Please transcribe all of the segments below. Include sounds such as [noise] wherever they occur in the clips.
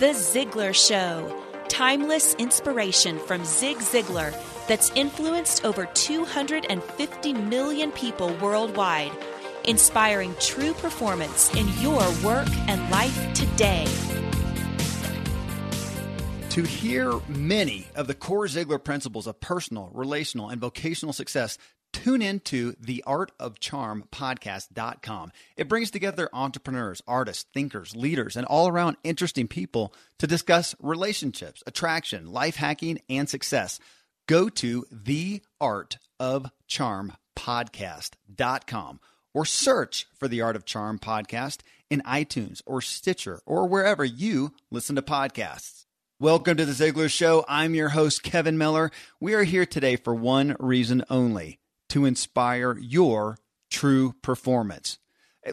The Ziglar Show. Timeless inspiration from Zig Ziglar that's influenced over 250 million people worldwide, inspiring true performance in your work and life today. To hear many of the core Ziglar principles of personal, relational, and vocational success, tune into the Art of Charm podcast.com. It brings together entrepreneurs, artists, thinkers, leaders, and all around interesting people to discuss relationships, attraction, life hacking, and success. Go to the Art of Charm podcast.com or search for the Art of Charm podcast in iTunes or Stitcher or wherever you listen to podcasts. Welcome to the Ziglar Show. I'm your host, Kevin Miller. We are here today for one reason only to inspire your true performance.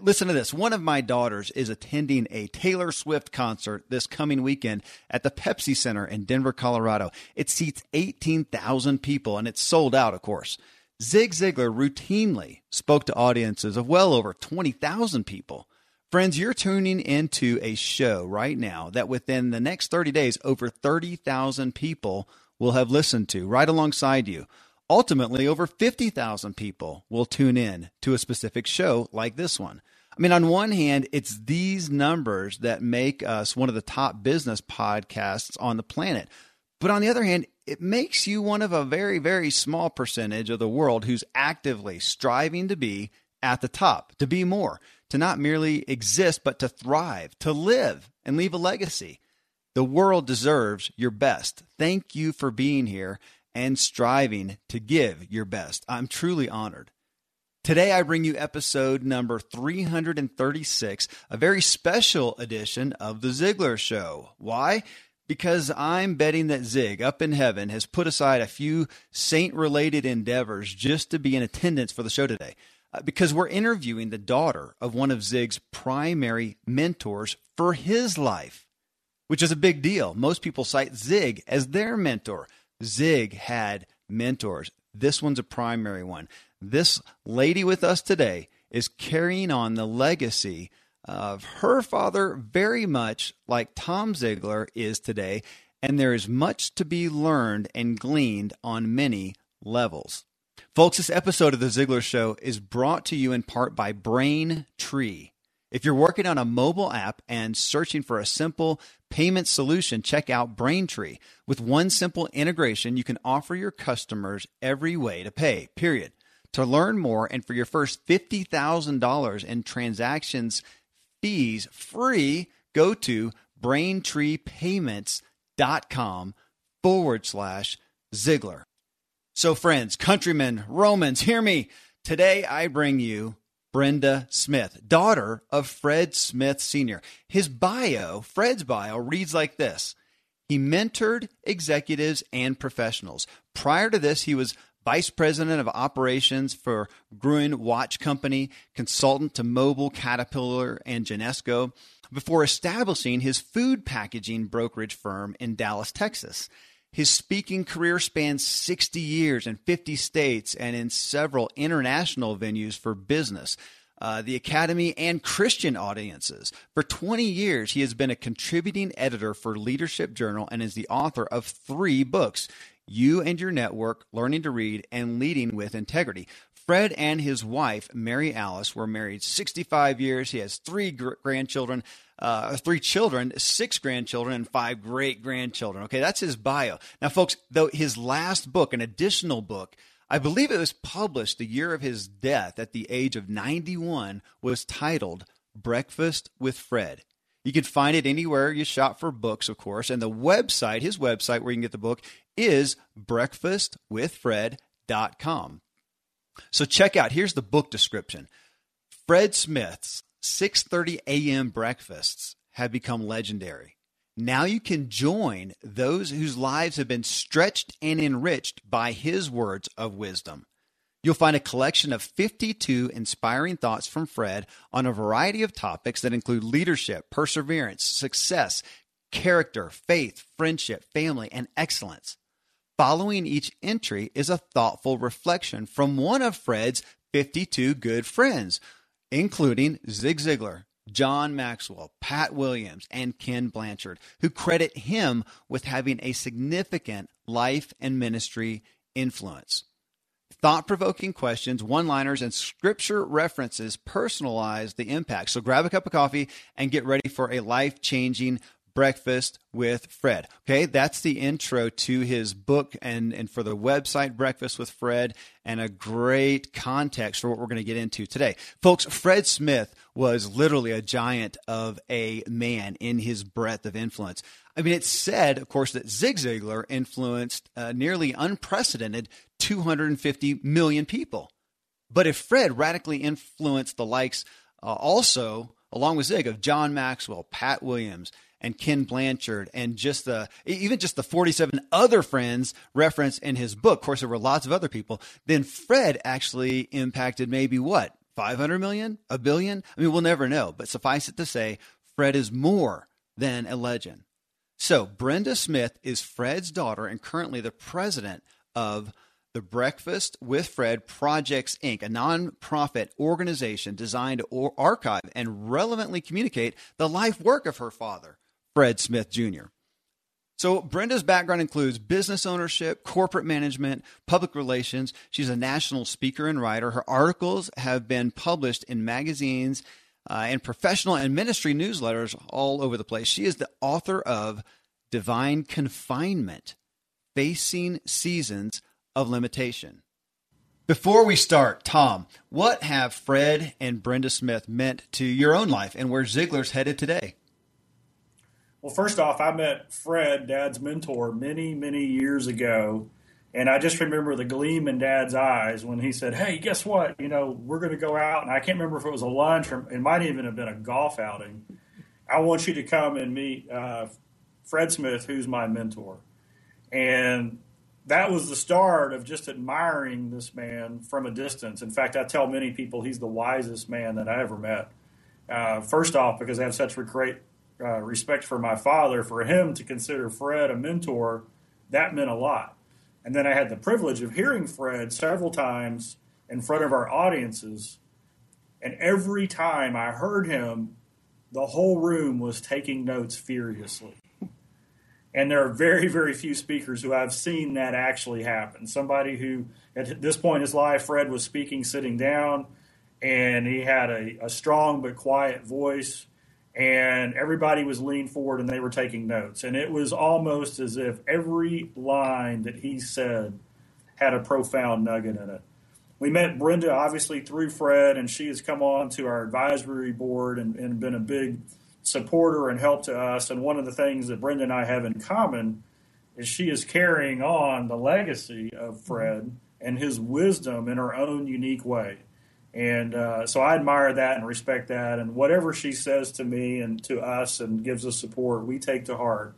Listen to this. One of my daughters is attending a Taylor Swift concert this coming weekend at the Pepsi Center in Denver, Colorado. It seats 18,000 people and it's sold out, of course. Zig Ziglar routinely spoke to audiences of well over 20,000 people. Friends, you're tuning into a show right now that within the next 30 days, over 30,000 people will have listened to right alongside you. Ultimately, over 50,000 people will tune in to a specific show like this one. I mean, on one hand, it's these numbers that make us one of the top business podcasts on the planet. But on the other hand, it makes you one of a very, very small percentage of the world who's actively striving to be at the top, to be more, to not merely exist, but to thrive, to live and leave a legacy. The world deserves your best. Thank you for being here and striving to give your best. I'm truly honored. Today, I bring you episode number 336, a very special edition of The Ziglar Show. Why? Because I'm betting that Zig up in heaven has put aside a few saint related endeavors just to be in attendance for the show today. Uh, because we're interviewing the daughter of one of Zig's primary mentors for his life, which is a big deal. Most people cite Zig as their mentor. Zig had mentors. This one's a primary one. This lady with us today is carrying on the legacy of her father, very much like Tom Ziglar is today, and there is much to be learned and gleaned on many levels. Folks, this episode of The Ziglar Show is brought to you in part by Braintree. If you're working on a mobile app and searching for a simple payment solution, check out Braintree. With one simple integration, you can offer your customers every way to pay, period. To learn more and for your first $50,000 in transactions fees free, go to braintreepayments.com forward slash Ziglar. So, friends, countrymen, Romans, hear me. Today I bring you Brenda Smith, daughter of Fred Smith Sr. His bio, Fred's bio, reads like this He mentored executives and professionals. Prior to this, he was Vice President of Operations for Gruen Watch Company, consultant to Mobil, Caterpillar, and Genesco, before establishing his food packaging brokerage firm in Dallas, Texas. His speaking career spans 60 years in 50 states and in several international venues for business. Uh, the Academy and Christian audiences. For 20 years, he has been a contributing editor for Leadership Journal and is the author of three books You and Your Network, Learning to Read, and Leading with Integrity. Fred and his wife, Mary Alice, were married 65 years. He has three gr- grandchildren, uh, three children, six grandchildren, and five great grandchildren. Okay, that's his bio. Now, folks, though his last book, an additional book, I believe it was published the year of his death at the age of 91, was titled Breakfast with Fred. You can find it anywhere you shop for books, of course. And the website, his website where you can get the book, is breakfastwithfred.com. So check out, here's the book description. Fred Smith's 6:30 a.m. breakfasts have become legendary. Now you can join those whose lives have been stretched and enriched by his words of wisdom. You'll find a collection of 52 inspiring thoughts from Fred on a variety of topics that include leadership, perseverance, success, character, faith, friendship, family, and excellence. Following each entry is a thoughtful reflection from one of Fred's 52 good friends, including Zig Ziglar, John Maxwell, Pat Williams, and Ken Blanchard, who credit him with having a significant life and ministry influence. Thought provoking questions, one liners, and scripture references personalize the impact. So grab a cup of coffee and get ready for a life changing Breakfast with Fred. Okay, that's the intro to his book and, and for the website Breakfast with Fred, and a great context for what we're going to get into today. Folks, Fred Smith was literally a giant of a man in his breadth of influence. I mean, it's said, of course, that Zig Ziglar influenced a nearly unprecedented 250 million people. But if Fred radically influenced the likes uh, also, along with Zig, of John Maxwell, Pat Williams, and Ken Blanchard and just the even just the 47 other friends referenced in his book. Of course, there were lots of other people. Then Fred actually impacted maybe what 500 million, a billion. I mean, we'll never know. But suffice it to say, Fred is more than a legend. So Brenda Smith is Fred's daughter and currently the president of the Breakfast with Fred Projects Inc., a nonprofit organization designed to archive and relevantly communicate the life work of her father. Fred Smith Jr. So, Brenda's background includes business ownership, corporate management, public relations. She's a national speaker and writer. Her articles have been published in magazines uh, and professional and ministry newsletters all over the place. She is the author of Divine Confinement Facing Seasons of Limitation. Before we start, Tom, what have Fred and Brenda Smith meant to your own life and where Ziglar's headed today? Well, first off, I met Fred, Dad's mentor, many, many years ago. And I just remember the gleam in Dad's eyes when he said, Hey, guess what? You know, we're going to go out. And I can't remember if it was a lunch or it might even have been a golf outing. I want you to come and meet uh, Fred Smith, who's my mentor. And that was the start of just admiring this man from a distance. In fact, I tell many people he's the wisest man that I ever met. Uh, first off, because I have such great uh, respect for my father, for him to consider Fred a mentor, that meant a lot. And then I had the privilege of hearing Fred several times in front of our audiences. And every time I heard him, the whole room was taking notes furiously. And there are very, very few speakers who I've seen that actually happen. Somebody who, at this point in his life, Fred was speaking sitting down, and he had a, a strong but quiet voice and everybody was leaned forward and they were taking notes. And it was almost as if every line that he said had a profound nugget in it. We met Brenda obviously through Fred, and she has come on to our advisory board and, and been a big supporter and help to us. And one of the things that Brenda and I have in common is she is carrying on the legacy of Fred and his wisdom in her own unique way. And uh, so I admire that and respect that. And whatever she says to me and to us and gives us support, we take to heart.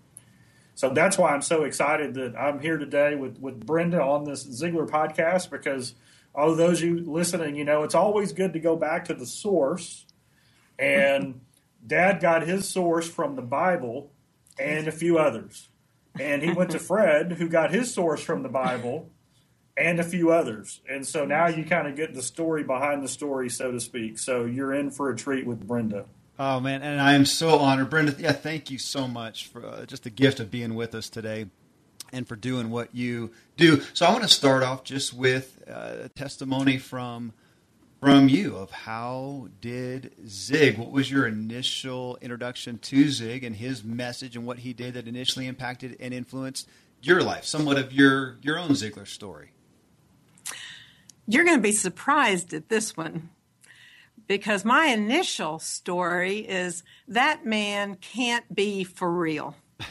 So that's why I'm so excited that I'm here today with, with Brenda on this Ziglar podcast because all of those you listening, you know, it's always good to go back to the source. And [laughs] Dad got his source from the Bible and a few others. And he went to Fred, who got his source from the Bible and a few others. And so now you kind of get the story behind the story, so to speak. So you're in for a treat with Brenda. Oh man, and I am so honored, Brenda. Yeah, thank you so much for uh, just the gift of being with us today, and for doing what you do. So I want to start off just with uh, a testimony from from you of how did Zig? What was your initial introduction to Zig and his message and what he did that initially impacted and influenced your life? Somewhat of your your own Ziglar story. You're going to be surprised at this one because my initial story is that man can't be for real. [laughs]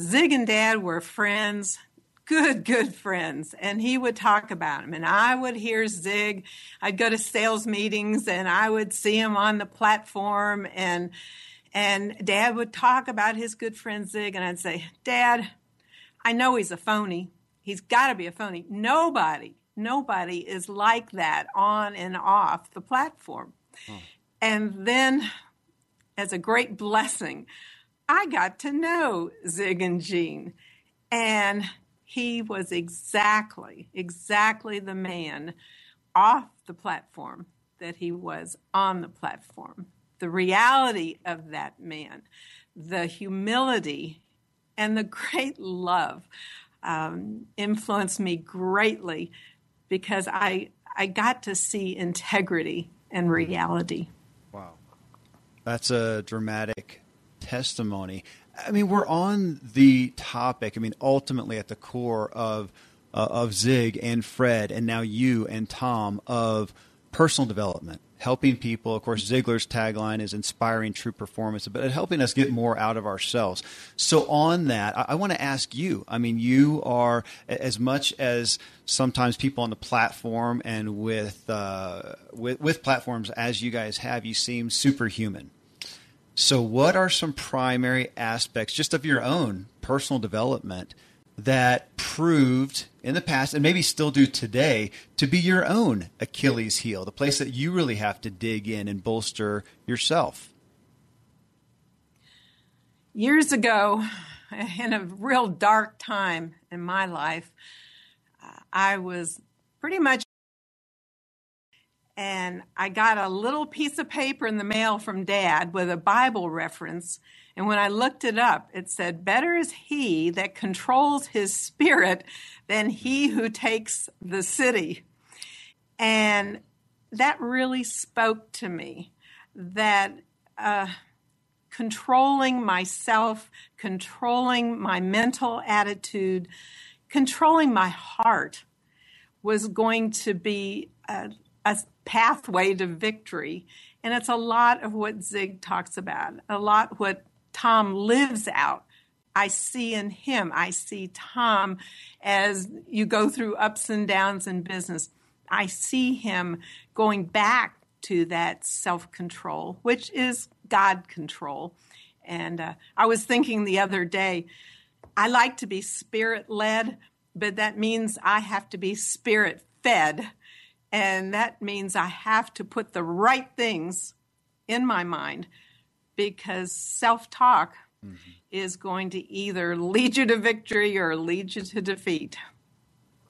Zig and Dad were friends, good, good friends, and he would talk about him. And I would hear Zig. I'd go to sales meetings and I would see him on the platform, and and Dad would talk about his good friend Zig, and I'd say, Dad, I know he's a phony. He's got to be a phony. Nobody nobody is like that on and off the platform. Oh. And then, as a great blessing, I got to know Zig and Jean. And he was exactly, exactly the man off the platform that he was on the platform. The reality of that man, the humility, and the great love um, influenced me greatly because I I got to see integrity and reality. Wow. That's a dramatic testimony. I mean, we're on the topic. I mean, ultimately at the core of uh, of Zig and Fred and now you and Tom of personal development helping people. Of course, Ziglar's tagline is inspiring true performance, but helping us get more out of ourselves. So, on that, I, I want to ask you I mean, you are, as much as sometimes people on the platform and with, uh, with, with platforms as you guys have, you seem superhuman. So, what are some primary aspects just of your own personal development that proved in the past and maybe still do today to be your own Achilles heel, the place that you really have to dig in and bolster yourself? Years ago, in a real dark time in my life, uh, I was pretty much and I got a little piece of paper in the mail from dad with a Bible reference and when I looked it up, it said, Better is he that controls his spirit than he who takes the city. And that really spoke to me that uh, controlling myself, controlling my mental attitude, controlling my heart was going to be a, a pathway to victory. And it's a lot of what Zig talks about, a lot what Tom lives out. I see in him, I see Tom as you go through ups and downs in business. I see him going back to that self control, which is God control. And uh, I was thinking the other day, I like to be spirit led, but that means I have to be spirit fed. And that means I have to put the right things in my mind because self talk mm-hmm. is going to either lead you to victory or lead you to defeat.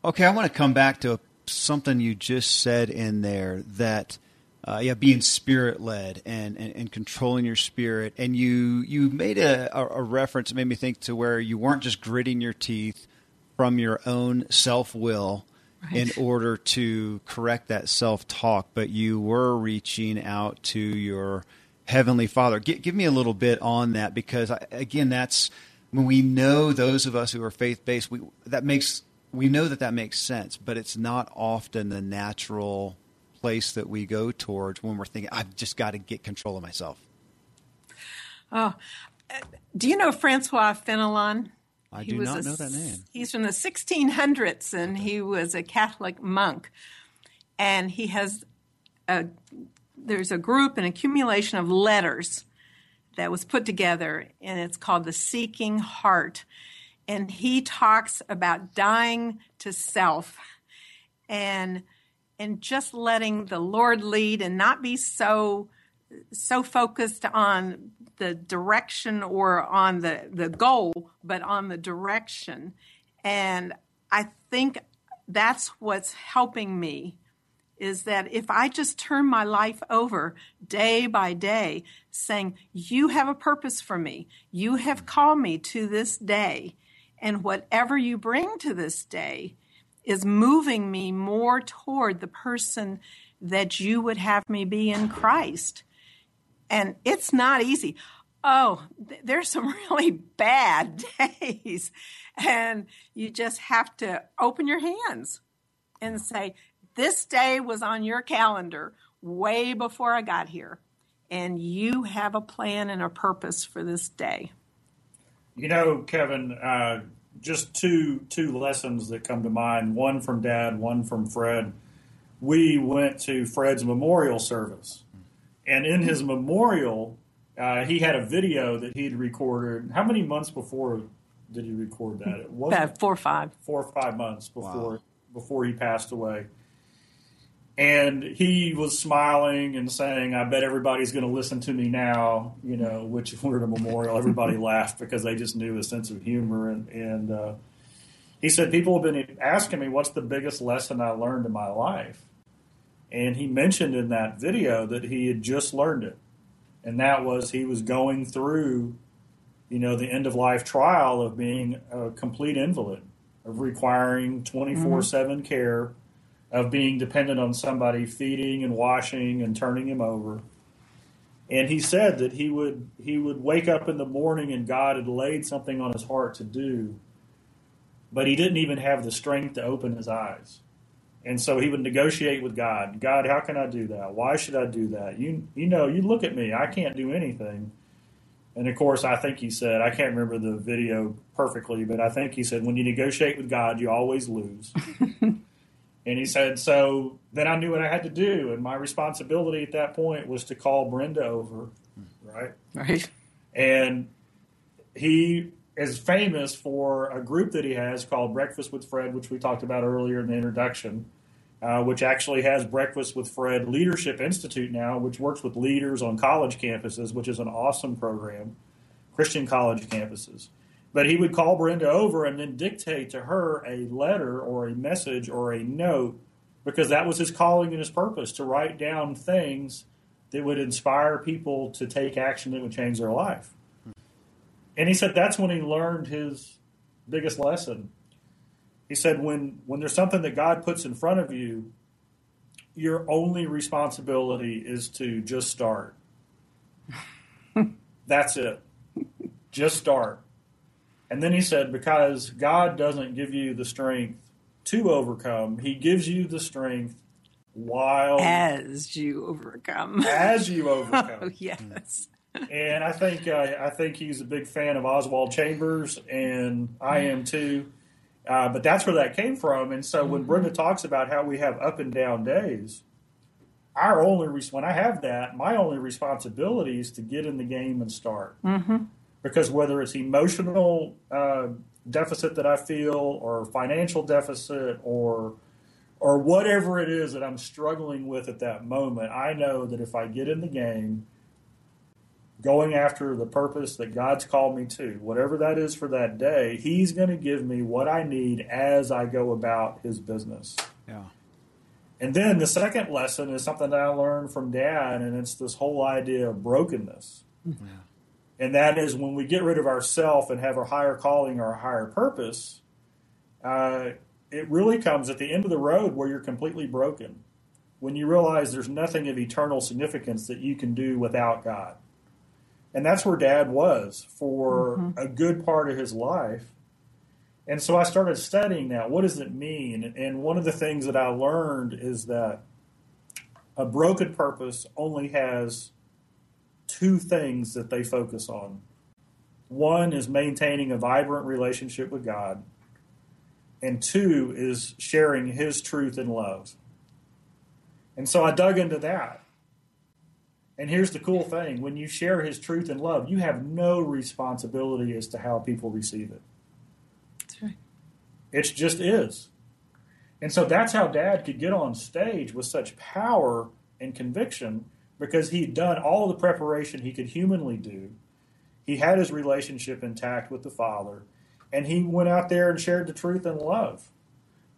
Okay, I want to come back to something you just said in there that. Uh, yeah, being spirit led and, and, and, controlling your spirit. And you you made a, a, a reference that made me think to where you weren't just gritting your teeth from your own self will right. in order to correct that self talk, but you were reaching out to your Heavenly Father. G- give me a little bit on that because, I, again, that's when we know those of us who are faith based. We that makes we know that that makes sense, but it's not often the natural place that we go towards when we're thinking, I've just got to get control of myself. Oh, uh, do you know Francois Fenelon? I he do not a, know that name. He's from the 1600s, and he was a Catholic monk, and he has a there's a group, an accumulation of letters that was put together, and it's called The Seeking Heart. And he talks about dying to self and and just letting the Lord lead and not be so so focused on the direction or on the, the goal, but on the direction. And I think that's what's helping me is that if I just turn my life over day by day, saying, You have a purpose for me, you have called me to this day, and whatever you bring to this day is moving me more toward the person that you would have me be in Christ. And it's not easy. Oh, th- there's some [laughs] really bad [laughs] days. And you just have to open your hands and say, this day was on your calendar way before I got here, and you have a plan and a purpose for this day. You know, Kevin, uh, just two two lessons that come to mind. One from Dad, one from Fred. We went to Fred's memorial service, and in his memorial, uh, he had a video that he'd recorded. How many months before did he record that? It was About four or five. Four or five months before wow. before he passed away and he was smiling and saying, "I bet everybody's going to listen to me now." You know, which we're at a memorial, everybody [laughs] laughed because they just knew his sense of humor. And, and uh, he said, "People have been asking me what's the biggest lesson I learned in my life," and he mentioned in that video that he had just learned it, and that was he was going through, you know, the end of life trial of being a complete invalid, of requiring twenty four seven care of being dependent on somebody feeding and washing and turning him over. And he said that he would he would wake up in the morning and God had laid something on his heart to do, but he didn't even have the strength to open his eyes. And so he would negotiate with God. God, how can I do that? Why should I do that? You you know, you look at me, I can't do anything. And of course, I think he said, I can't remember the video perfectly, but I think he said, when you negotiate with God, you always lose. [laughs] And he said, so then I knew what I had to do. And my responsibility at that point was to call Brenda over, right? Right. And he is famous for a group that he has called Breakfast with Fred, which we talked about earlier in the introduction, uh, which actually has Breakfast with Fred Leadership Institute now, which works with leaders on college campuses, which is an awesome program, Christian college campuses. But he would call Brenda over and then dictate to her a letter or a message or a note because that was his calling and his purpose to write down things that would inspire people to take action that would change their life. And he said that's when he learned his biggest lesson. He said when when there's something that God puts in front of you, your only responsibility is to just start. [laughs] that's it. Just start. And then he said, because God doesn't give you the strength to overcome, he gives you the strength while as you overcome. As you [laughs] overcome. oh, yes. and I think uh, I think he's a big fan of Oswald Chambers, and I am too. Uh, but that's where that came from. And so when mm-hmm. Brenda talks about how we have up and down days, our only when I have that, my only responsibility is to get in the game and start. Mm-hmm because whether it's emotional uh, deficit that I feel, or financial deficit, or or whatever it is that I'm struggling with at that moment, I know that if I get in the game, going after the purpose that God's called me to, whatever that is for that day, He's going to give me what I need as I go about His business. Yeah. And then the second lesson is something that I learned from Dad, and it's this whole idea of brokenness. Yeah and that is when we get rid of ourself and have a higher calling or a higher purpose, uh, it really comes at the end of the road where you're completely broken. When you realize there's nothing of eternal significance that you can do without God. And that's where dad was for mm-hmm. a good part of his life. And so I started studying that. What does it mean? And one of the things that I learned is that a broken purpose only has two things that they focus on. One is maintaining a vibrant relationship with God, and two is sharing His truth and love. And so I dug into that. And here's the cool thing when you share his truth and love, you have no responsibility as to how people receive it. That's right. It just is. And so that's how dad could get on stage with such power and conviction because he'd done all the preparation he could humanly do. He had his relationship intact with the father, and he went out there and shared the truth and love.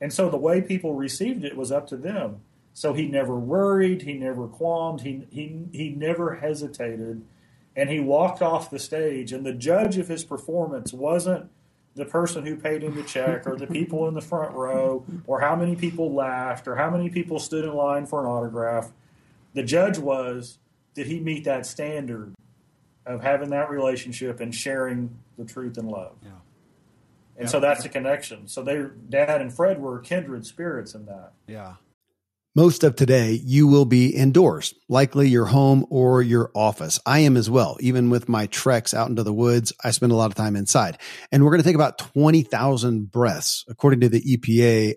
And so the way people received it was up to them. So he never worried, he never qualmed, he, he, he never hesitated, and he walked off the stage. And the judge of his performance wasn't the person who paid him the check or the people in the front row or how many people laughed or how many people stood in line for an autograph. The judge was did he meet that standard of having that relationship and sharing the truth and love? Yeah. And Yeah. so that's the connection. So they dad and Fred were kindred spirits in that. Yeah. Most of today, you will be indoors, likely your home or your office. I am as well. Even with my treks out into the woods, I spend a lot of time inside. And we're going to take about 20,000 breaths. According to the EPA,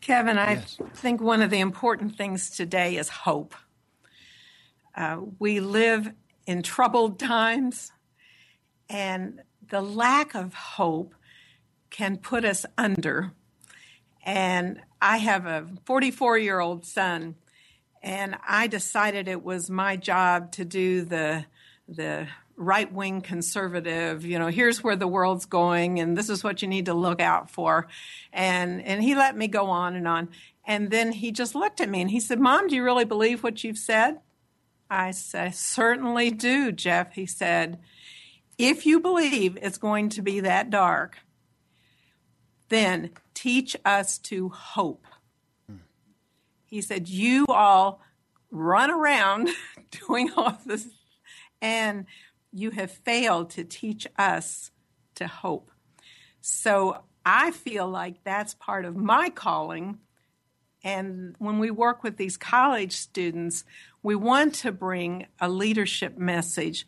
Kevin, I think one of the important things today is hope. Uh, we live in troubled times, and the lack of hope can put us under. And I have a 44 year old son, and I decided it was my job to do the the right wing conservative, you know, here's where the world's going and this is what you need to look out for. And and he let me go on and on. And then he just looked at me and he said, "Mom, do you really believe what you've said?" I said, "Certainly do, Jeff." He said, "If you believe it's going to be that dark, then teach us to hope." He said, "You all run around [laughs] doing all this and you have failed to teach us to hope. So I feel like that's part of my calling And when we work with these college students, we want to bring a leadership message,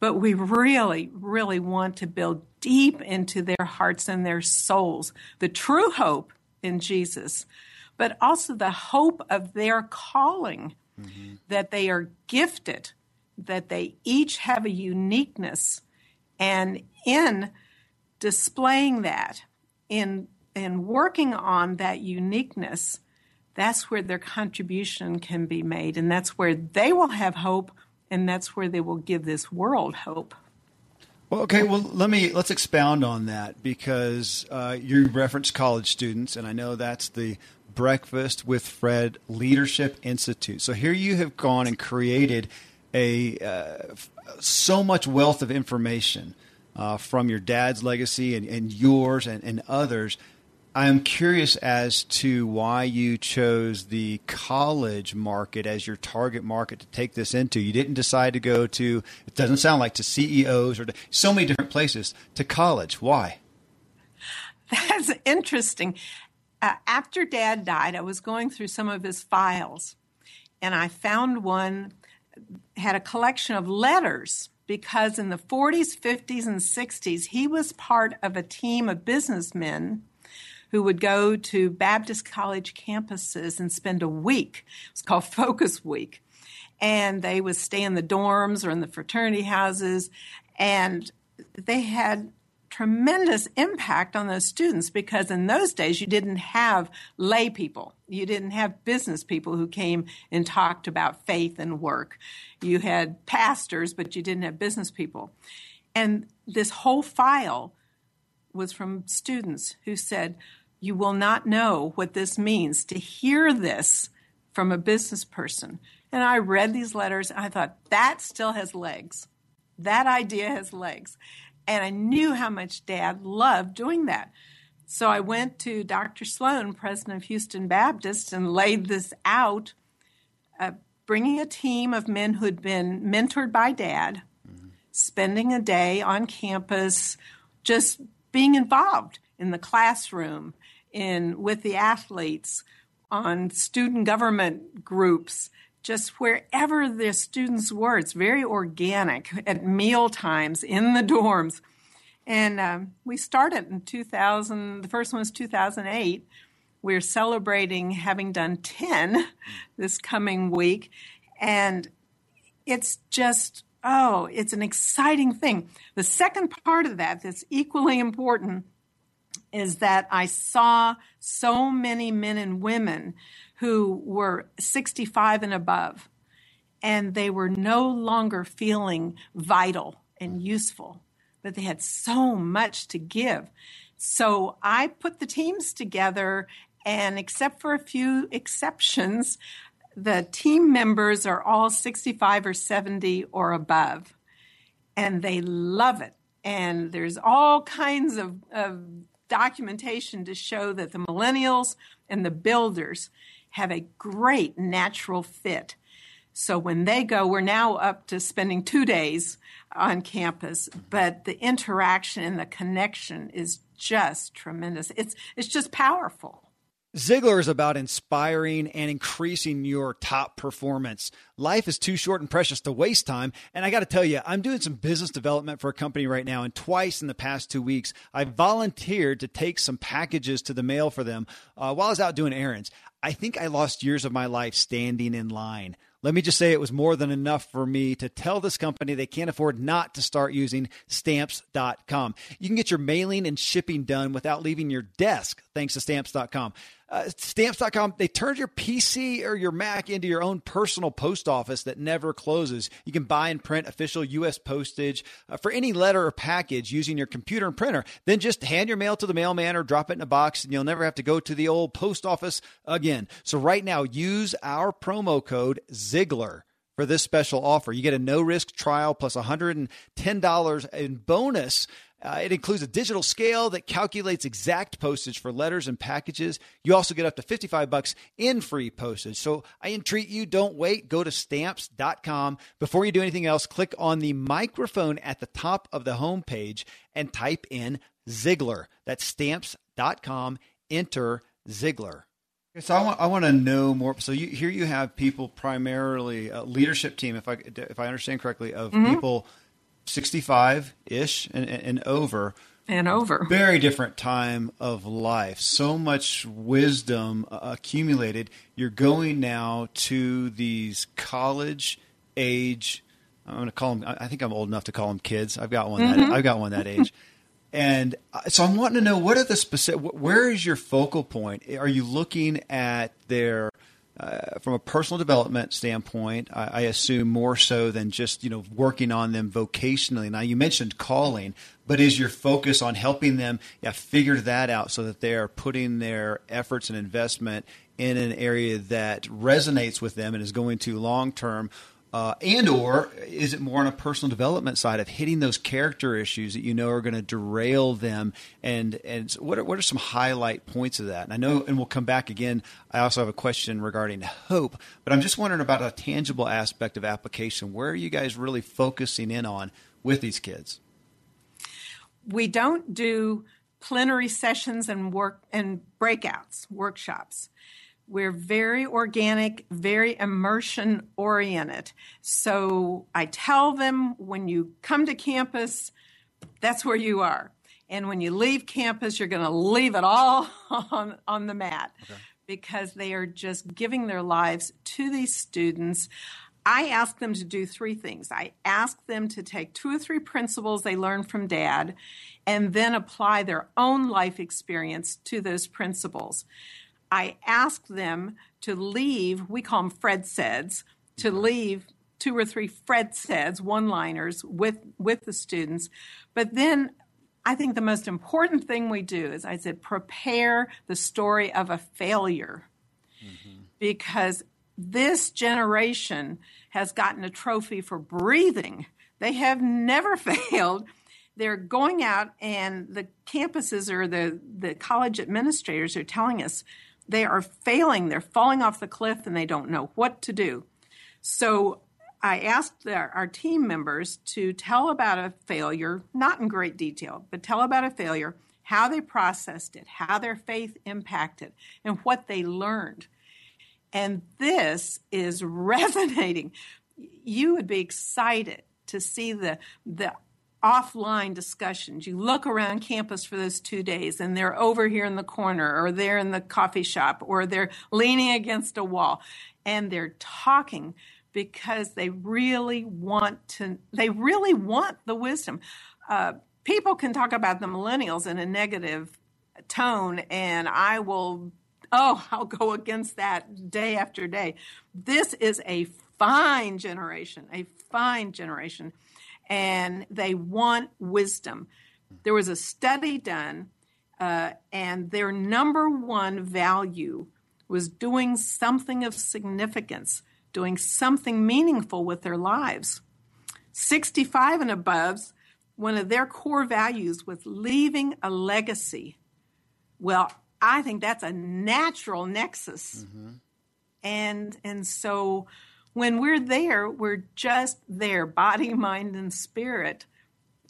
but we really, really want to build deep into their hearts and their souls the true hope in Jesus, but also the hope of their calling, mm-hmm. that they are gifted, that they each have a uniqueness. And in displaying that, in, in working on that uniqueness, that's where their contribution can be made. And that's where they will have hope, and that's where they will give this world hope. Well, okay. Well, let me let's expound on that because uh, you reference college students, and I know that's the Breakfast with Fred Leadership Institute. So here you have gone and created a uh, so much wealth of information uh, from your dad's legacy and, and yours and, and others I'm curious as to why you chose the college market as your target market to take this into. You didn't decide to go to, it doesn't sound like to CEOs or to so many different places, to college. Why? [laughs] That's interesting. Uh, after dad died, I was going through some of his files and I found one had a collection of letters because in the 40s, 50s, and 60s, he was part of a team of businessmen who would go to Baptist college campuses and spend a week. It was called [laughs] Focus Week. And they would stay in the dorms or in the fraternity houses. And they had tremendous impact on those students because in those days you didn't have lay people. You didn't have business people who came and talked about faith and work. You had pastors, but you didn't have business people. And this whole file was from students who said, you will not know what this means to hear this from a business person. And I read these letters and I thought, that still has legs. That idea has legs. And I knew how much dad loved doing that. So I went to Dr. Sloan, president of Houston Baptist, and laid this out, uh, bringing a team of men who'd been mentored by dad, mm-hmm. spending a day on campus, just being involved in the classroom, in with the athletes, on student government groups, just wherever the students were. It's very organic at meal times in the dorms. And um, we started in 2000, the first one was 2008. We're celebrating having done 10 this coming week. And it's just, oh, it's an exciting thing. The second part of that that's equally important is that I saw so many men and women who were 65 and above, and they were no longer feeling vital and useful, but they had so much to give. So I put the teams together, and except for a few exceptions, the team members are all 65 or 70 or above, and they love it. And there's all kinds of, of documentation to show that the millennials and the builders have a great natural fit. So when they go, we're now up to spending two days on campus, but the interaction and the connection is just tremendous. It's it's just powerful. Ziglar is about inspiring and increasing your top performance. Life is too short and precious to waste time. And I got to tell you, I'm doing some business development for a company right now. And twice in the past two weeks, I volunteered to take some packages to the mail for them uh, while I was out doing errands. I think I lost years of my life standing in line. Let me just say it was more than enough for me to tell this company they can't afford not to start using stamps.com. You can get your mailing and shipping done without leaving your desk thanks to stamps.com uh, stamps.com they turned your pc or your mac into your own personal post office that never closes. You can buy and print official us postage uh, for any letter or package using your computer and printer. Then just hand your mail to the mailman or drop it in a box and you'll never have to go to the old post office again. So right now use our promo code ziglar for this special offer. You get a no risk trial plus $110 in bonus uh, it includes a digital scale that calculates exact postage for letters and packages. You also get up to 55 bucks in free postage. So I entreat you, don't wait. Go to stamps.com. Before you do anything else, click on the microphone at the top of the homepage and type in Ziglar. That's stamps.com. Enter Ziglar. So I want I want to know more. So you, here you have people primarily a leadership team, if I if I understand correctly, of mm-hmm. people sixty five ish and, and over and over. Very different time of life. So much wisdom uh, accumulated. You're going now to these college age. I'm going to call them. I think I'm old enough to call them kids. I've got one. Mm-hmm. That, I've got one that age. And uh, so I'm wanting to know what are the specific, where is your focal point? Are you looking at their, uh, from a personal development standpoint, I, I, assume more so than just, you know, working on them vocationally. Now you mentioned calling, but is your focus on helping them yeah, figure that out so that they are putting their efforts and investment in an area that resonates with them and is going to long term uh, and or is it more on a personal development side of hitting those character issues that you know are going to derail them? And and what are, what are some highlight points of that? And i know and we'll come back again. I also have a question regarding hope but i'm just wondering about a tangible aspect of application. Where are you guys really focusing in on with these kids? We don't do plenary sessions and work and breakouts workshops we're very organic, very immersion oriented. So I tell them when you come to campus, that's where you are. And when you leave campus, you're going to leave it all [laughs] on, on the mat okay. because they are just giving their lives to these students. I ask them to do three things. I ask them to take two or three principles they learned from dad and then apply their own life experience to those principles. I asked them to leave, we call them Fred Saids, to leave two or three Fred Saids, one liners with, with the students. But then I think the most important thing we do is I said, prepare the story of a failure. Mm-hmm. Because this generation has gotten a trophy for breathing. They have never [laughs] failed. They're going out, and the campuses or the, the college administrators are telling us they are failing. They're falling off the cliff and they don't know what to do. So I asked our, our team members to tell about a failure, not in great detail, but tell about a failure, how they processed it, how their faith impacted, and what they learned. And this is [laughs] resonating. You would be excited to see the, the offline discussions. You look around campus for those two days and they're over here in the corner or they're in the coffee shop or they're leaning against a wall and they're talking because they really want to, they really want the wisdom. Uh, people can talk about the millennials in a negative tone and I will, oh, [laughs] I'll go against that day after day. This is a fine generation, a fine generation and they want wisdom. There was a study done, uh, and their number one value was doing something of significance, doing something meaningful with their lives. 65 and above, one of their core values was leaving a legacy. Well, I think that's a natural nexus. Mm-hmm. And and so when we're there, we're just there, body, mind, and spirit,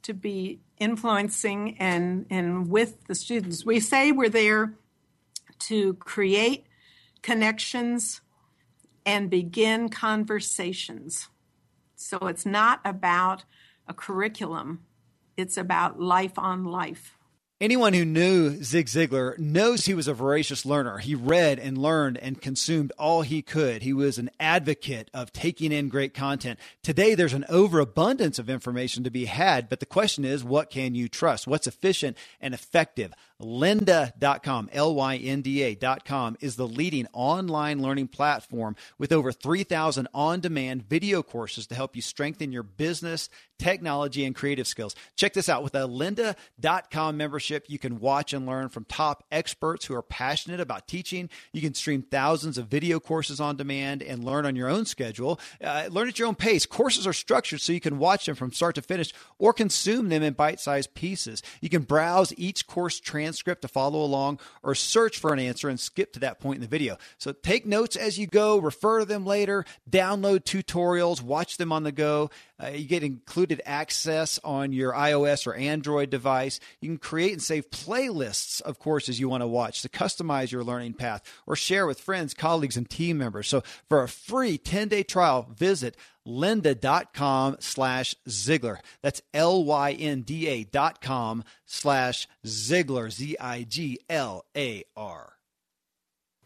to be influencing and, and with the students. We say we're there to create connections and begin conversations. So it's not about a curriculum, it's about life on life. Anyone who knew Zig Ziglar knows he was a voracious learner. He read and learned and consumed all he could. He was an advocate of taking in great content. Today, there's an overabundance of information to be had, but the question is, what can you trust? What's efficient and effective? Lynda.com, L-Y-N-D-A.com is the leading online learning platform with over 3,000 on-demand video courses to help you strengthen your business, technology, and creative skills. Check this out. With a Lynda.com membership, you can watch and learn from top experts who are passionate about teaching. You can stream thousands of video courses on demand and learn on your own schedule. Uh, learn at your own pace. Courses are structured so you can watch them from start to finish or consume them in bite-sized pieces. You can browse each course transcript transcript to follow along or search for an answer and skip to that point in the video. So take notes as you go, refer to them later, download tutorials, watch them on the go. Uh, you get included access on your iOS or Android device. You can create and save playlists of courses you want to watch to customize your learning path or share with friends, colleagues, and team members. So for a free 10 day trial, visit lynda.com slash Ziglar. That's L-Y-N-D-A dot com slash Ziglar, Z-I-G-L-A-R.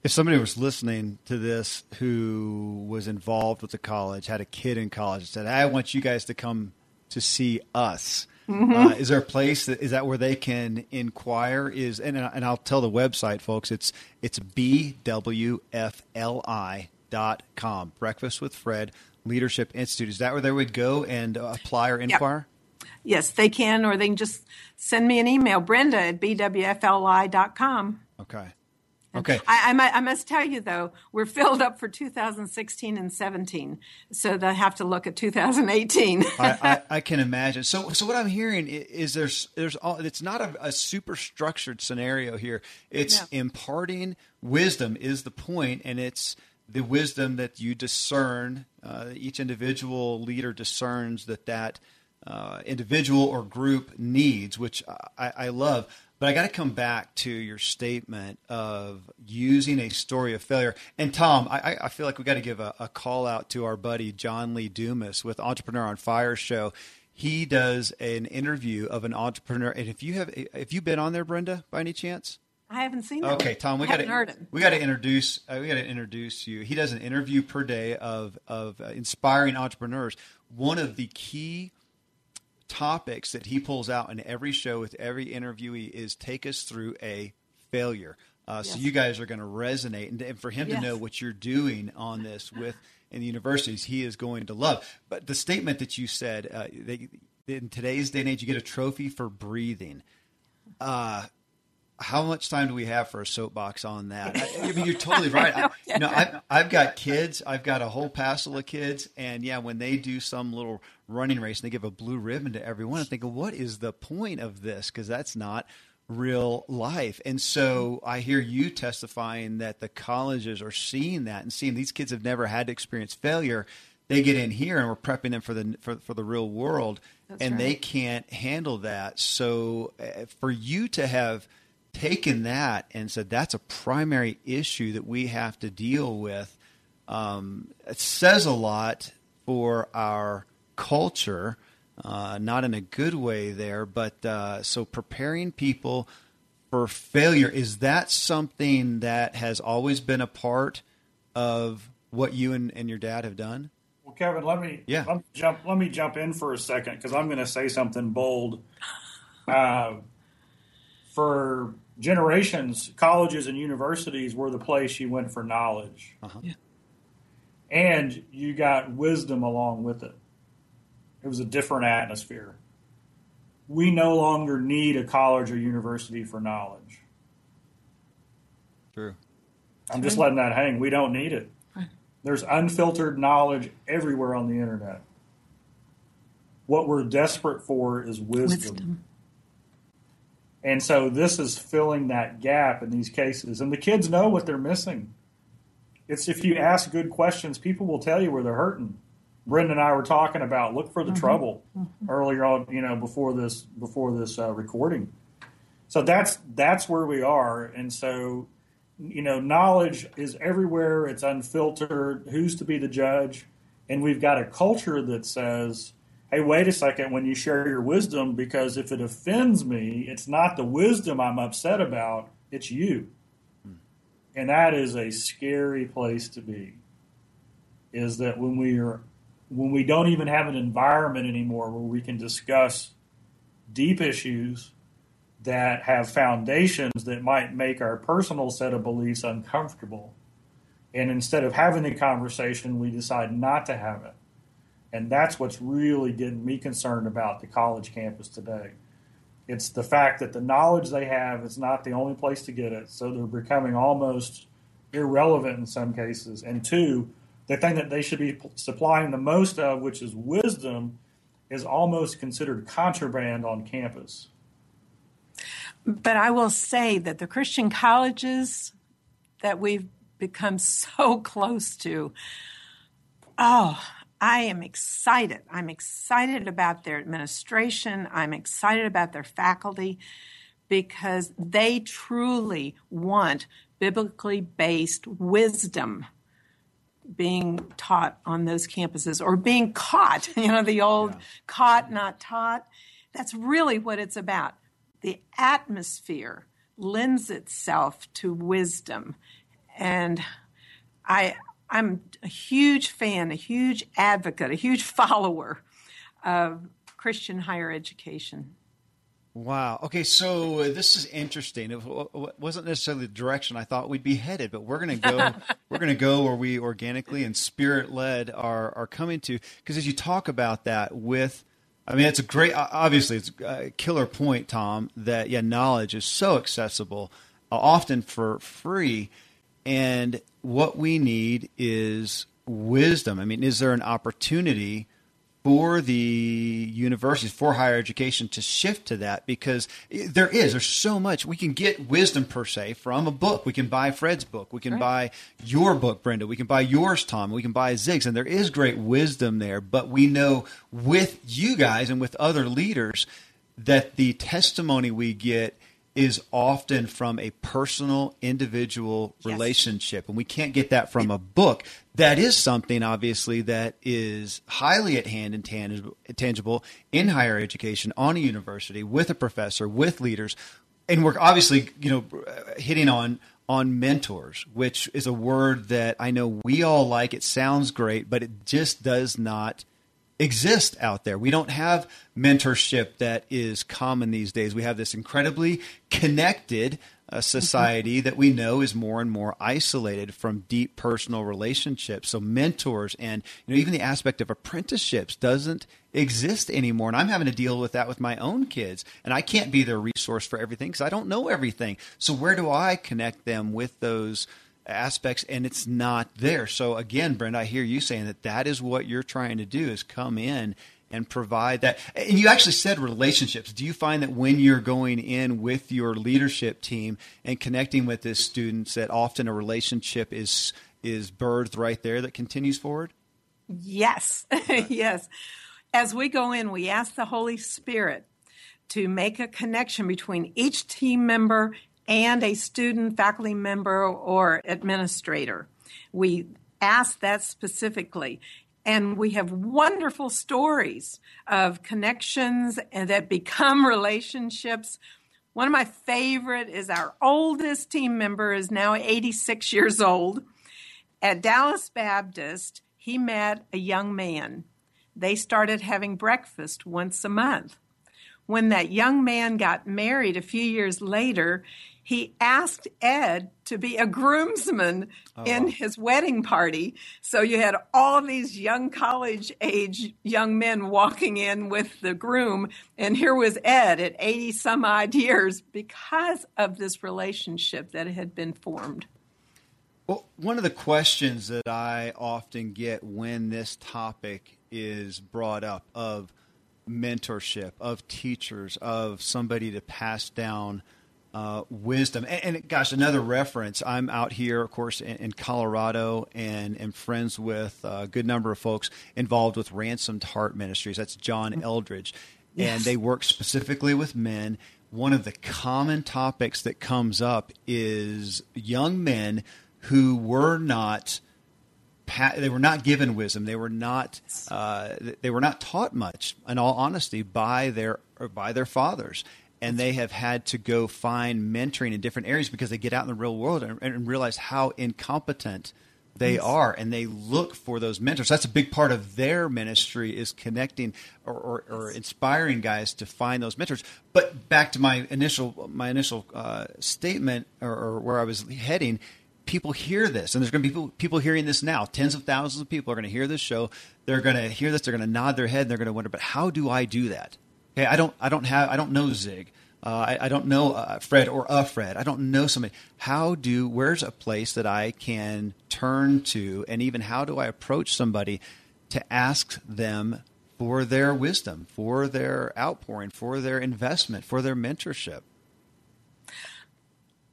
If somebody was listening to this who was involved with the college, had a kid in college, and said, I want you guys to come to see us. Mm-hmm. Uh, is there a place that is that where they can inquire? Is and and I'll tell the website, folks. It's it's bwfli dot com. Breakfast with Fred Leadership Institute. Is that where they would go and uh, apply or inquire? Yep. Yes, they can, or they can just send me an email, Brenda at bwfli.com. Okay. Okay. I, I, I, must tell you, though, we're filled up for 2016 and 17, so they'll have to look at 2018. I, [laughs] I, can imagine. So, so what I'm hearing is there's there's all, it's not a, a super structured scenario here. It's yeah. imparting wisdom is the point, and it's the wisdom that you discern. Uh, each individual leader discerns that that uh, individual or group needs, which I, I love. But I got to come back to your statement of using a story of failure. And Tom, I, I feel like we got to give a, a, call out to our buddy John Lee Dumas with Entrepreneur on Fire show. He does an interview of an entrepreneur, and if you have, if you've been on there, Brenda, by any chance? I haven't seen. That. Okay, Tom, we got to we got to introduce uh, we got to introduce you. He does an interview per day of of uh, inspiring entrepreneurs. One of the key topics that he pulls out in every show with every interviewee is take us through a failure. Uh, yes. So you guys are going to resonate, and, and, for him yes. to know what you're doing on this with in the universities, he is going to love. But the statement that you said, uh, they, in today's day and age, you get a trophy for breathing. Uh, how much time do we have for a soapbox on that? I, I mean, you're [laughs] totally right. I, you know, I've, I've got kids. I've got a whole passel of kids, and yeah, when they do some little running race and they give a blue ribbon to everyone, I think, what is the point of this? Because that's not real life. And so I hear you testifying that the colleges are seeing that and seeing these kids have never had to experience failure. They get in here and we're prepping them for the for, for the real world, that's and right. they can't handle that. So uh, for you to have taken that and said that's a primary issue that we have to deal with. Um, it says a lot for our culture, uh, not in a good way there, but uh, so preparing people for failure is that something that has always been a part of what you and, and your dad have done? Well, Kevin, let me yeah. let me jump let me jump in for a second because I'm going to say something bold. Uh, for generations, colleges and universities were the place you went for knowledge. Uh-huh. Yeah. And you got wisdom along with it. It was a different atmosphere. We no longer need a college or university for knowledge. True. I'm just letting that hang. We don't need it. There's unfiltered knowledge everywhere on the internet. What we're desperate for is wisdom. wisdom. And so this is filling that gap in these cases. And the kids know what they're missing. It's if you ask good questions, people will tell you where they're hurting. Brenda and I were talking about look for the mm-hmm. trouble mm-hmm. earlier on, you know, before this before this uh, recording. So that's that's where we are, and so you know, knowledge is everywhere. It's unfiltered. Who's to be the judge? And we've got a culture that says hey, wait a second when you share your wisdom, because if it offends me, it's not the wisdom I'm upset about, it's you. And that is a scary place to be. Is that when we are when we don't even have an environment anymore where we can discuss deep issues that have foundations that might make our personal set of beliefs uncomfortable. And instead of having the conversation, we decide not to have it. And that's what's really getting me concerned about the college campus today. It's the fact that the knowledge they have is not the only place to get it, so they're becoming almost irrelevant in some cases. And two, the thing that they should be supplying the most of, which is wisdom, is almost considered contraband on campus. But I will say that the Christian colleges that we've become so [laughs] close to, oh, I am excited. I'm excited about their administration. I'm excited about their faculty because they truly want biblically based wisdom being taught on those campuses or being caught, [laughs] you know, the old yeah. caught, not taught. That's really what it's about. The atmosphere lends itself to wisdom. And I, I'm a huge fan, a huge advocate, a huge [laughs] follower of Christian higher education. Wow. Okay, so uh, this is interesting. It wasn't necessarily the direction I thought we'd be headed, but we're going to go. [laughs] we're going to go where we organically and spirit led are are coming to. Because as you talk about that with, I mean, it's a great. Obviously, it's a killer point, Tom. That yeah, knowledge is so accessible, uh, often for free, and what we need is wisdom. I mean, is there an opportunity? for the universities, for higher education to shift to that because there is, there's so much. We can get wisdom per se from a book. We can buy Fred's book. We can right. buy your book, Brenda. We can buy yours, Tom. We can buy Zig's. And there is great wisdom there. But we know with you guys and with other leaders that the testimony we get is often from a personal, individual yes. relationship. And we can't get that from a book. That is something, obviously, that is highly at hand and tangible in higher education, on a university, with a professor, with leaders. And we're obviously, you know, hitting on on mentors, which is a word that I know we all like. It sounds great, but it just does not exist out there. We don't have mentorship that is common these days. We have this incredibly connected uh, society that we know is more and more isolated from deep personal relationships. So mentors and you know even the aspect of apprenticeships doesn't exist anymore. And I'm having to deal with that with my own kids. And I can't be their resource for everything because I don't know everything. So where do I connect them with those aspects and it's not there. So again, Brent, I hear you saying that that is what you're trying to do is come in and provide that. And you actually said relationships. Do you find that when you're going in with your leadership team and connecting with the students that often a relationship is is birthed right there that continues forward? Yes. [laughs] yes. As we go in, we ask the Holy Spirit to make a connection between each team member and a student, faculty member, or administrator. We ask that specifically. And we have wonderful stories of connections that become [laughs] relationships. One of my favorite is our oldest team member is now 86 years old. At Dallas Baptist, he met a young man. They started having breakfast once a month. When that young man got married a few years later, he asked Ed to be a groomsman oh, in wow. his wedding party. So you had all these young college age young men walking in with the groom, and here was Ed at 80 some odd years because of this relationship that had been formed. Well, one of the questions that I often get when this topic is brought up of mentorship, of teachers, of somebody to pass down uh, wisdom. And, and, gosh, another reference. I'm out here, of course, in, in Colorado, and am friends with a good number of folks involved with Ransomed Heart Ministries. That's John mm-hmm. Yes. and they work specifically with men. One of the common topics that comes up is young men who were not they were not given wisdom. They were not uh, they were not taught much, in all honesty, by their by their fathers. And they have had to go find mentoring in different areas because they get out in the real world and, and realize how incompetent they are. And they look for those mentors. That's a big part of their ministry is connecting or, or, or inspiring guys to find those mentors. But back to my initial my initial uh, statement or, or, where i was heading people hear this and there's going to be people, people hearing this now tens of thousands of people are going to hear this show they're going to hear this they're going to nod their head and they're going to wonder but how do i do that Okay, I don't, I don't have, I don't know Zig. Uh, I, I, don't know uh, Fred or a Fred. I don't know somebody. How do? Where's a place that I can turn to, and even how do I approach somebody to ask them for their wisdom, for their outpouring, for their investment, for their mentorship?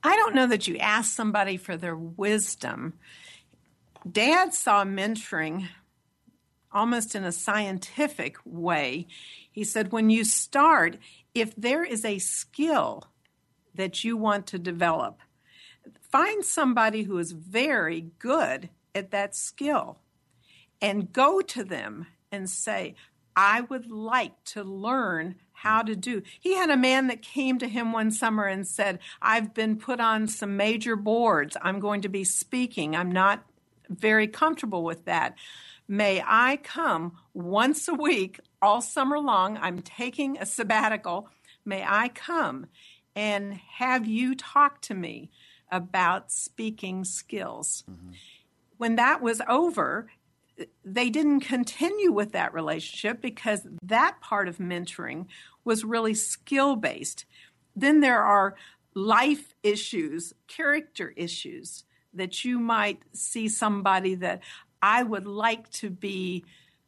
I don't know that you ask somebody for their wisdom. Dad saw mentoring almost in a scientific way. He said, when you start, if there is a skill that you want to develop, find somebody who is very good at that skill and go to them and say, I would like to learn how to do. He had a man that came to him one summer and said, I've been put on some major boards. I'm going to be speaking. I'm not very comfortable with that. May I come once a week all summer long? I'm taking a sabbatical. May I come and have you talk to me about speaking skills? Mm-hmm. When that was over, they didn't continue with that relationship because that part of mentoring was really skill based. Then there are life issues, character issues that you might see somebody that I would like to be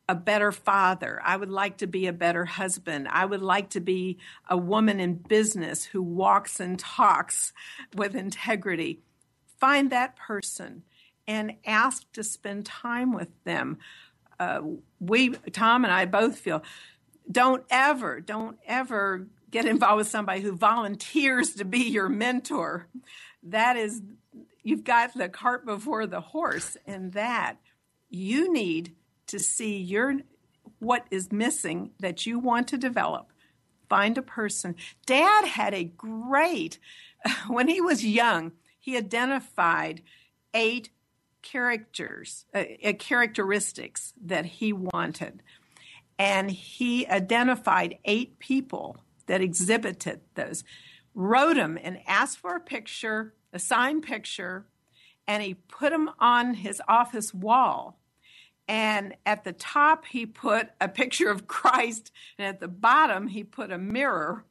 a better father. I would like to be a better husband. I would like to be a woman in business who walks and talks with integrity. Find that person and ask to spend time with them. Uh, we, Tom and I both feel, don't ever, don't ever get involved with somebody who volunteers to be your mentor. That is, you've got the cart before the horse, and that you need to see your what is missing that you want to develop. Find a person. Dad had a great, [laughs] when he was young, he identified eight characters, uh, uh, characteristics that he wanted. And he identified eight people that exhibited those, wrote them and asked for a picture, a signed picture, and he put them on his office wall. And at the top, he put a picture of Christ, and at the bottom, he put a mirror.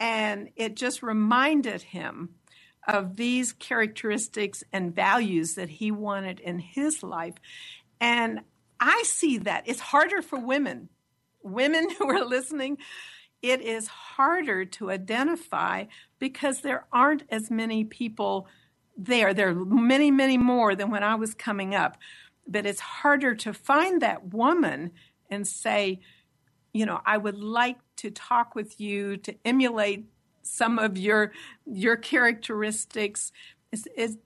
And it just reminded him of these characteristics and values that he wanted in his life. And I see that it's harder for women. Women [laughs] who are listening, it is harder to identify because there aren't as many people there. There are many, many more than when I was coming up. But it's harder to find that woman and say, you know, I would like to talk with you to emulate some of your your characteristics. Is, is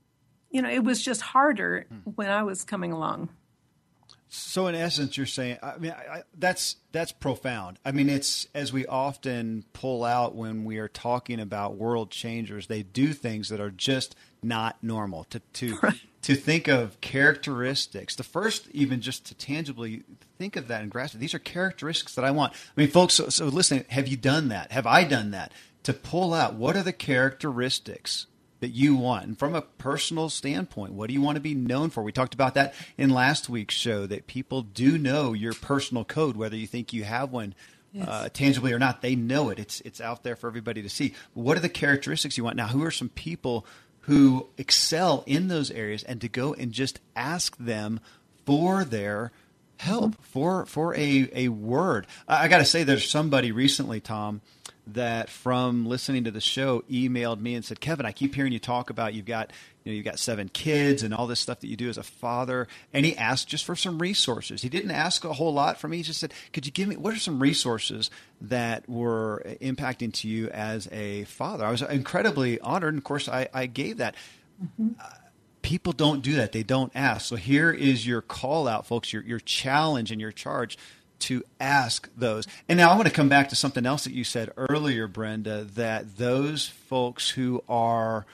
you know, it was just harder hmm. when I was coming along. So, in essence, you're saying, I mean, I, that's that's profound. I mean, it's as we often pull out when we are talking about world changers, they do things that are just not normal. To to [laughs] right. to think of characteristics, the first, even just to tangibly think of that and grasp it. These are characteristics that I want. I mean, folks. So, so listen, have you done that? Have I done that? To pull out what are the characteristics that you want. And from a personal standpoint, what do you want to be known for? We talked about that in last week's show that people do know your personal code, whether you think you have one yes. uh, tangibly or not. They know it. It's it's out there for everybody to see. What are the characteristics you want? Now, who are some people who excel in those areas and to go and just ask them for their help mm-hmm. for for a a word. I, I got to say, there's somebody recently, Tom, that from listening to the show emailed me and said, Kevin, I keep hearing you talk about you've got you know you've got seven kids and all this stuff that you do as a father. And he asked just for some resources. He didn't ask a whole lot from me. He just said, Could you give me what are some resources that were impacting to you as a father? I was incredibly honored, and of course I, I gave that. Mm-hmm. Uh, people don't do that. They don't ask. So here is your call out, folks, your your challenge and your charge to ask those. And now I want to come back to something else that you said earlier, Brenda, that those folks who are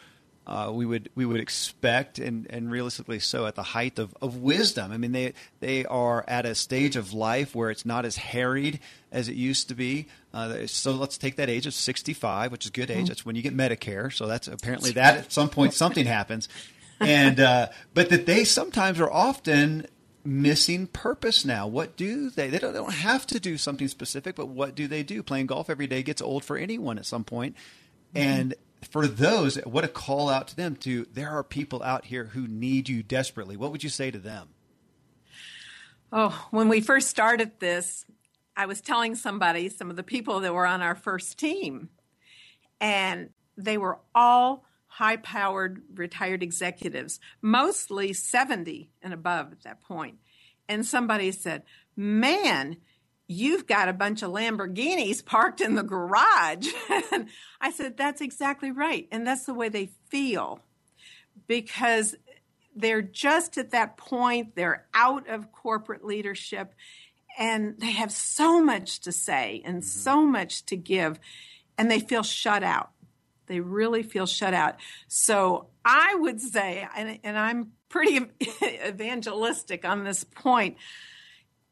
uh, we would we would expect and, and realistically so at the height of, of wisdom. I mean they they are at a stage of life where it's not as harried as it used to be. Uh, so let's take that age of 65, which is good age. Mm-hmm. That's when you get Medicare. So that's apparently that at some point something happens. And uh, but that they sometimes are often missing purpose now. What do they? They don't, they don't have to do something specific, but what do they do? Playing golf every day gets old for anyone at some point. Mm-hmm. And for those, what a call out to them to there are people out here who need you desperately. What would you say to them? Oh, when we first started this, I was telling somebody, some of the people that were on our first team, and they were all high powered retired executives, mostly 70 and above at that point. and somebody said, Man, you've got a bunch of Lamborghinis parked in the garage. [laughs] and I said, That's exactly right. And that's the way they feel because they're just at that point, they're out of corporate leadership, and they have so much to say and mm-hmm. so much to give, and they feel shut out. They really feel shut out. So I would say, and, and I'm pretty [laughs] evangelistic on this point,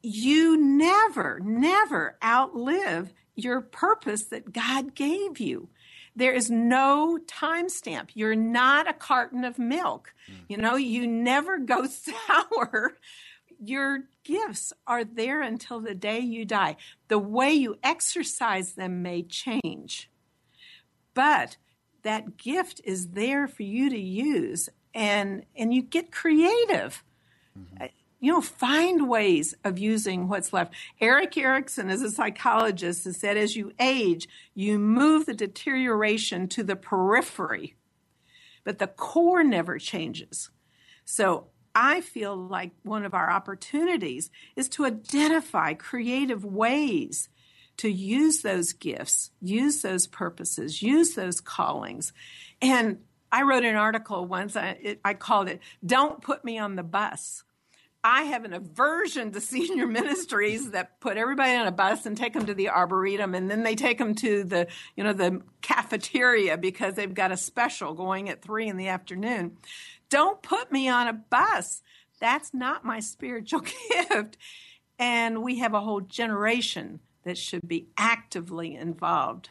you never, never outlive your purpose that God gave you. There is no timestamp. You're not a carton of milk. Mm. You know, you never go [laughs] sour. Your gifts are there until the day you die. The way you exercise them may change, but that gift is there for you to use, and and you get creative. Mm-hmm you know, find ways of using what's left. Erik Erikson, as a psychologist, has said as you age, you move the deterioration to the periphery, but the core never changes. So I feel like one of our opportunities is to identify creative ways to use those gifts, use those purposes, use those callings. And I wrote an article once, I, it, I called it, Don't Put Me on the Bus I have an aversion to [laughs] senior ministries that put everybody on a bus and take them to the arboretum, and then they take them to the, you know, the cafeteria because they've got a special going at three in the afternoon. Don't put me on a bus. That's not my spiritual [laughs] gift. And we have a whole generation that should be actively involved.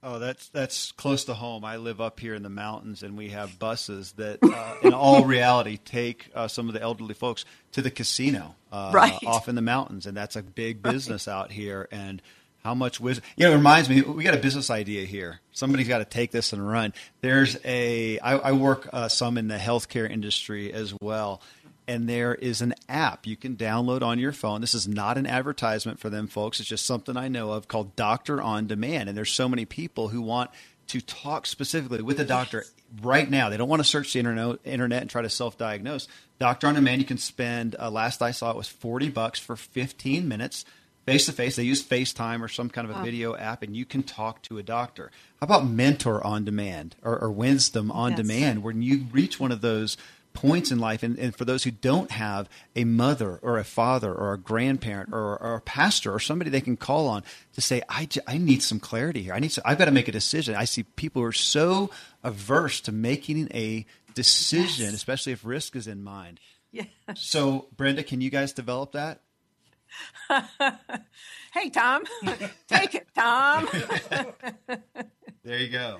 Oh, that's that's close to home. I live up here in the mountains, and we have buses that, [laughs] uh, in all reality, take uh, some of the elderly folks to the casino uh, right. off in the mountains, and that's a big business right. out here. And how much wisdom? You know, it reminds me. We got a business idea here. Somebody's got to take this and run. There's a. I, I work uh, some in the healthcare industry as well, and there is an app you can download on your phone. This is not an advertisement for them, folks. It's just something I know of called Doctor on Demand. And there's so many people who want to talk specifically with a doctor right now. They don't want to search the internet, internet and try to self-diagnose. Doctor on Demand, you can spend. Uh, last I saw it was forty bucks for 15 minutes face to face. They use FaceTime or some kind of a video app, and you can talk to a doctor. How about Mentor on Demand or, or Wisdom on yes. Demand, when you reach one of those points in life. And, and, for those who don't have a mother or a father or a grandparent or, or a pastor or somebody they can call on to say, I, I need some clarity here. I need some, I've got to make a decision. I see people who are so averse to making a decision, yes. especially if risk is in mind. Yes. So, Brenda, can you guys develop that? [laughs] hey, Tom, [laughs] take it, Tom. [laughs] there you go.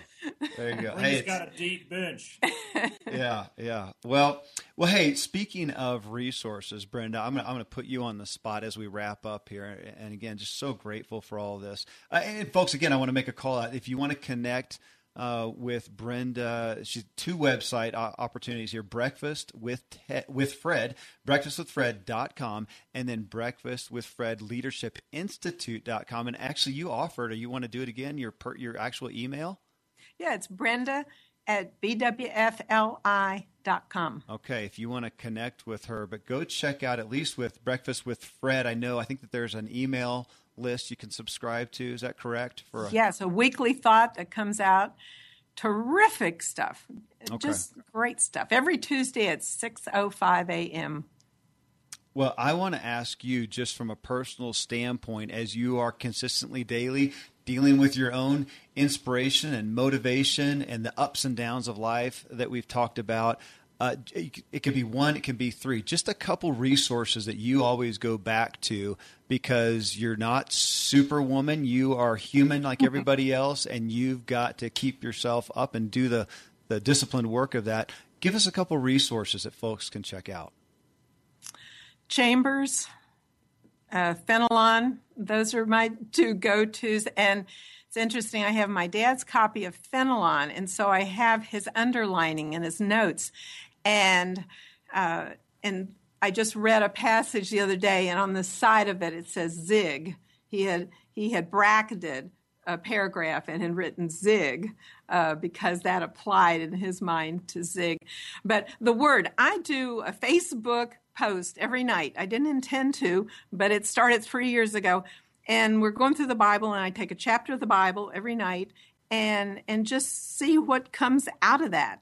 There you go. He's hey, got a deep bench. [laughs] yeah, yeah. Well, well. Hey, speaking of resources, Brenda, I'm gonna I'm gonna put you on the spot as we wrap up here. And again, just so grateful for all this. Uh, and folks, again, I want to make a call out. If you want to connect uh, with Brenda. She's two website opportunities here: Breakfast with Te- with Fred, breakfastwithfred.com, and then Breakfast with Fred Leadership Institute.com. And actually, you offered, or you want to do it again? Your per, your actual email? Yeah, it's Brenda at bwfli.com. Okay, if you want to connect with her, but go check out at least with Breakfast with Fred. I know, I think that there's an email list you can subscribe to. Is that correct? For a- yes, a weekly thought that comes out. Terrific stuff. Okay. Just great stuff. Every Tuesday at 6:05 a.m. Well, I want to ask you just from a personal standpoint as you are consistently daily dealing with your own inspiration and motivation and the ups and downs of life that we've talked about. Uh, it could be one, it can be three. Just a couple resources that you always go back to because you're not superwoman. You are human like everybody else, and you've got to keep yourself up and do the, the disciplined work of that. Give us a couple resources that folks can check out. Chambers, uh, Fenelon, those are my two go tos. And it's interesting, I have my dad's copy of Fenelon, and so I have his underlining and his notes and uh, and I just read a passage the other day, and on the side of it it says zig. He had he had bracketed a paragraph and had written zig uh, because that applied in his mind to zig. But the word I do a Facebook post every night. I didn't intend to, but it started three years ago. And we're going through the Bible, and I take a chapter of the Bible every night and and just see what comes out of that.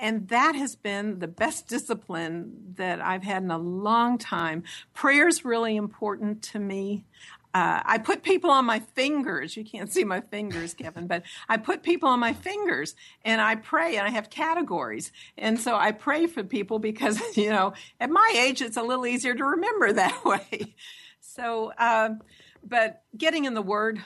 And that has been the best discipline that I've had in a long time. Prayer is really important to me. Uh, I put people on my fingers. You can't see my fingers, Kevin, but I put people on my fingers and I pray and I have categories. And so I pray for people because, [laughs] you know, at my age, it's a little easier to remember [laughs] that way. So, uh, but getting in the Word,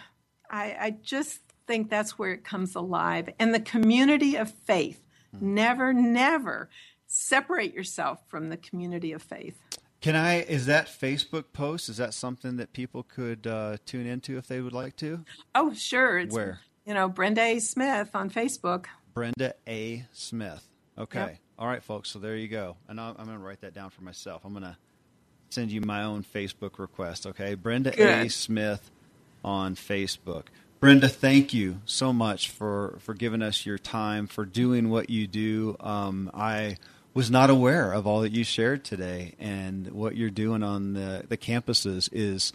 I, I just think that's where it comes alive. And the community of faith. Never, never separate yourself from the community of faith. Can I? Is that Facebook post? Is that something that people could uh, tune into if they would like to? Oh, sure. It's, Where? You know, Brenda A. Smith on Facebook. Brenda A. Smith. Okay. Yep. All right, folks. So there you go. And I'm, I'm going to write that down for myself. I'm going to send you my own Facebook request. Okay. Brenda A. Smith on Facebook. Brenda, thank you so much for, for giving us your time, for doing what you do. Um, I was not aware of all that you shared today, and what you're doing on the, the campuses is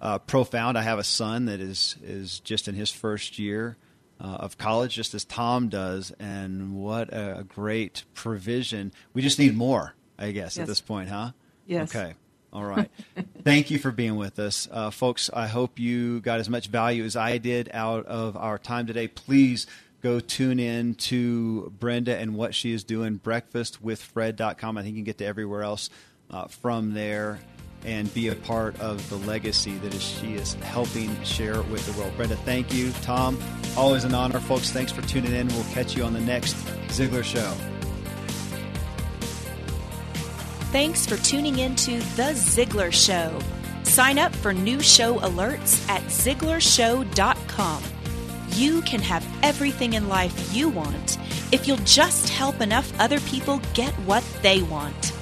uh, profound. I have a son that is is just in his first year uh, of college, just as Tom does, and what a, a great provision. We just need more, I guess, at this point, huh? Yes. Okay. All right. [laughs] Thank you for being with us. Uh, folks, I hope you got as much value as I did out of our time today. Please go tune in to Brenda and what she is doing, breakfastwithfred.com. I think you can get to everywhere else uh, from there and be a part of the legacy that is, she is helping share with the world. Brenda, thank you. Tom, always an honor. Folks, thanks for tuning in. We'll catch you on the next Ziglar Show. Thanks for tuning in to The Ziglar Show. Sign up for new show alerts at ZiglarShow.com. You can have everything in life you want if you'll just help enough other people get what they want.